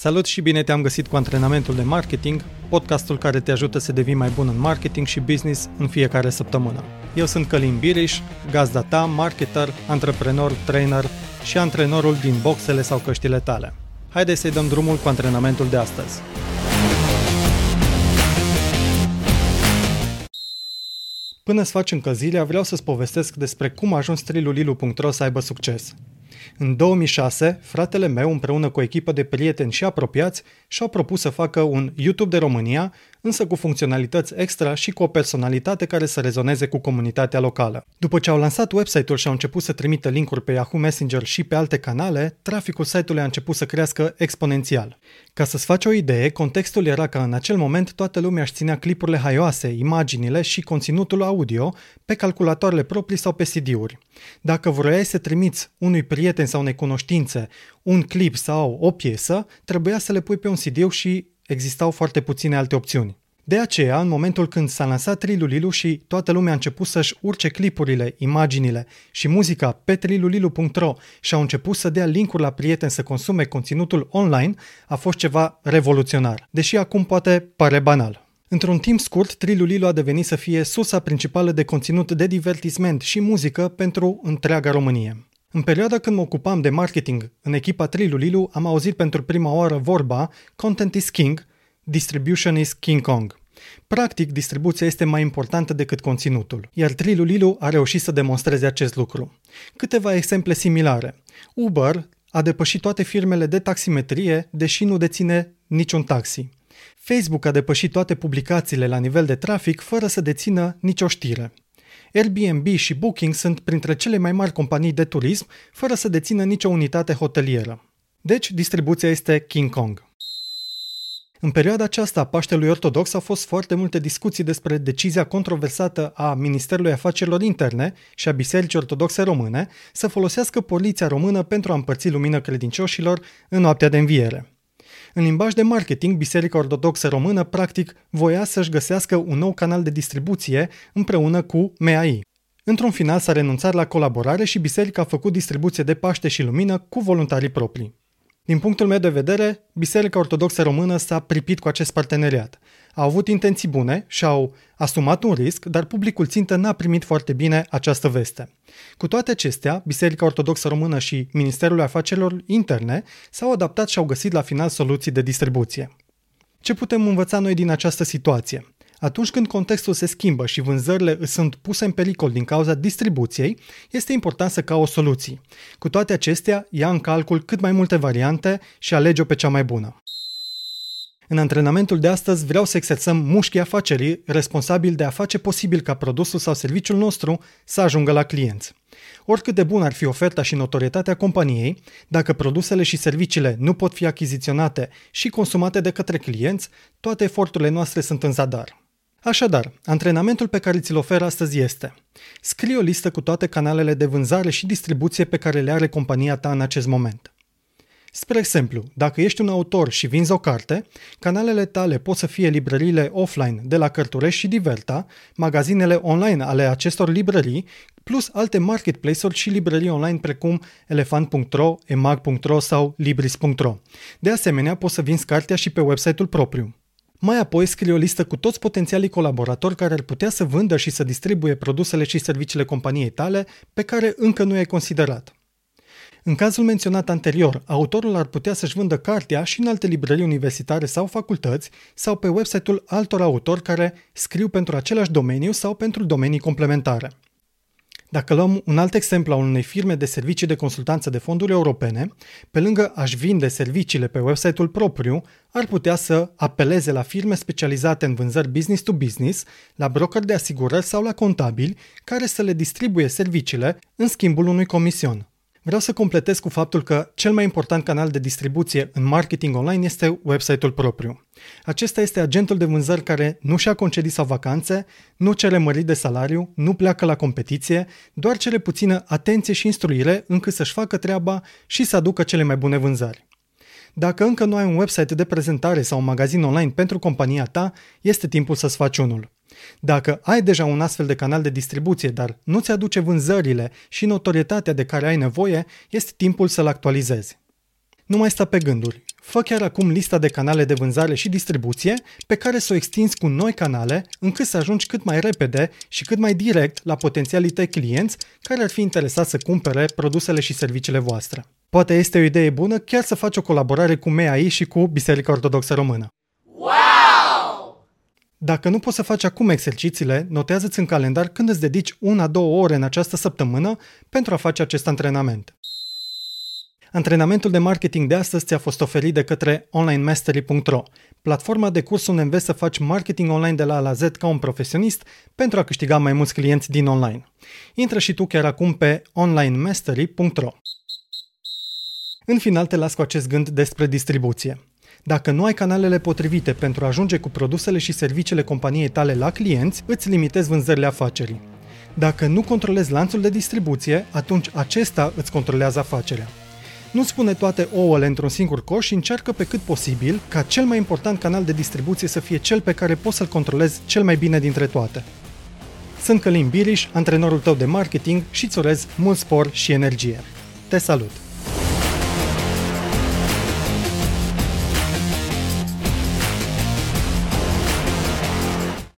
Salut și bine te-am găsit cu antrenamentul de marketing, podcastul care te ajută să devii mai bun în marketing și business în fiecare săptămână. Eu sunt Călin Biriș, gazda ta, marketer, antreprenor, trainer și antrenorul din boxele sau căștile tale. Haideți să-i dăm drumul cu antrenamentul de astăzi. Până să faci încălzirea, vreau să-ți povestesc despre cum a ajuns trilulilu.ro să aibă succes. În 2006, fratele meu, împreună cu o echipă de prieteni și apropiați, și-au propus să facă un YouTube de România, însă cu funcționalități extra și cu o personalitate care să rezoneze cu comunitatea locală. După ce au lansat website-ul și au început să trimită linkuri pe Yahoo Messenger și pe alte canale, traficul site-ului a început să crească exponențial. Ca să-ți faci o idee, contextul era că în acel moment toată lumea își ținea clipurile haioase, imaginile și conținutul audio pe calculatoarele proprii sau pe CD-uri. Dacă vroiai să trimiți unui prieten sau unei cunoștințe un clip sau o piesă, trebuia să le pui pe un CD și existau foarte puține alte opțiuni. De aceea, în momentul când s-a lansat Trilulilu și toată lumea a început să-și urce clipurile, imaginile și muzica pe trilulilu.ro și au început să dea linkuri la prieteni să consume conținutul online, a fost ceva revoluționar, deși acum poate pare banal. Într-un timp scurt, Trilulilu a devenit să fie sursa principală de conținut de divertisment și muzică pentru întreaga Românie. În perioada când mă ocupam de marketing în echipa Trilulilu, am auzit pentru prima oară vorba Content is King, Distribution is King Kong. Practic, distribuția este mai importantă decât conținutul, iar Trilulilu a reușit să demonstreze acest lucru. Câteva exemple similare. Uber a depășit toate firmele de taximetrie, deși nu deține niciun taxi. Facebook a depășit toate publicațiile la nivel de trafic fără să dețină nicio știre. Airbnb și Booking sunt printre cele mai mari companii de turism, fără să dețină nicio unitate hotelieră. Deci, distribuția este King Kong. În perioada aceasta a Paștelui Ortodox au fost foarte multe discuții despre decizia controversată a Ministerului Afacerilor Interne și a Bisericii Ortodoxe Române să folosească poliția română pentru a împărți lumină credincioșilor în noaptea de înviere. În limbaj de marketing, Biserica Ortodoxă Română practic voia să-și găsească un nou canal de distribuție împreună cu MEAI. Într-un final s-a renunțat la colaborare și biserica a făcut distribuție de Paște și Lumină cu voluntarii proprii. Din punctul meu de vedere, Biserica Ortodoxă Română s-a pripit cu acest parteneriat. Au avut intenții bune și au asumat un risc, dar publicul țintă n-a primit foarte bine această veste. Cu toate acestea, Biserica Ortodoxă Română și Ministerul Afacerilor Interne s-au adaptat și au găsit la final soluții de distribuție. Ce putem învăța noi din această situație? Atunci când contextul se schimbă și vânzările sunt puse în pericol din cauza distribuției, este important să cauți soluții. Cu toate acestea, ia în calcul cât mai multe variante și alege-o pe cea mai bună. În antrenamentul de astăzi vreau să exersăm mușchii afacerii responsabil de a face posibil ca produsul sau serviciul nostru să ajungă la clienți. Oricât de bun ar fi oferta și notorietatea companiei, dacă produsele și serviciile nu pot fi achiziționate și consumate de către clienți, toate eforturile noastre sunt în zadar. Așadar, antrenamentul pe care ți-l ofer astăzi este Scrie o listă cu toate canalele de vânzare și distribuție pe care le are compania ta în acest moment. Spre exemplu, dacă ești un autor și vinzi o carte, canalele tale pot să fie librăriile offline de la Cărturești și Diverta, magazinele online ale acestor librării, plus alte marketplace-uri și librării online precum elefant.ro, emag.ro sau libris.ro. De asemenea, poți să vinzi cartea și pe website-ul propriu. Mai apoi scrie o listă cu toți potențialii colaboratori care ar putea să vândă și să distribuie produsele și serviciile companiei tale pe care încă nu ai considerat. În cazul menționat anterior, autorul ar putea să-și vândă cartea și în alte librării universitare sau facultăți sau pe website-ul altor autori care scriu pentru același domeniu sau pentru domenii complementare. Dacă luăm un alt exemplu al unei firme de servicii de consultanță de fonduri europene, pe lângă a-și vinde serviciile pe website-ul propriu, ar putea să apeleze la firme specializate în vânzări business to business, la broker de asigurări sau la contabili, care să le distribuie serviciile în schimbul unui comision. Vreau să completez cu faptul că cel mai important canal de distribuție în marketing online este website-ul propriu. Acesta este agentul de vânzări care nu și-a concedit sau vacanțe, nu cere mărit de salariu, nu pleacă la competiție, doar cere puțină atenție și instruire încât să-și facă treaba și să aducă cele mai bune vânzări. Dacă încă nu ai un website de prezentare sau un magazin online pentru compania ta, este timpul să-ți faci unul. Dacă ai deja un astfel de canal de distribuție, dar nu ți aduce vânzările și notorietatea de care ai nevoie, este timpul să-l actualizezi. Nu mai sta pe gânduri. Fă chiar acum lista de canale de vânzare și distribuție pe care să o extinzi cu noi canale încât să ajungi cât mai repede și cât mai direct la potențialii tăi clienți care ar fi interesați să cumpere produsele și serviciile voastre. Poate este o idee bună chiar să faci o colaborare cu MEAI și cu Biserica Ortodoxă Română. Wow! Dacă nu poți să faci acum exercițiile, notează-ți în calendar când îți dedici una-două ore în această săptămână pentru a face acest antrenament. Antrenamentul de marketing de astăzi ți-a fost oferit de către onlinemastery.ro, platforma de curs unde înveți să faci marketing online de la A la Z ca un profesionist pentru a câștiga mai mulți clienți din online. Intră și tu chiar acum pe onlinemastery.ro. În final te las cu acest gând despre distribuție. Dacă nu ai canalele potrivite pentru a ajunge cu produsele și serviciile companiei tale la clienți, îți limitezi vânzările afacerii. Dacă nu controlezi lanțul de distribuție, atunci acesta îți controlează afacerea. Nu spune toate ouăle într-un singur coș și încearcă pe cât posibil ca cel mai important canal de distribuție să fie cel pe care poți să-l controlezi cel mai bine dintre toate. Sunt Călin Biriș, antrenorul tău de marketing și îți urez mult spor și energie. Te salut!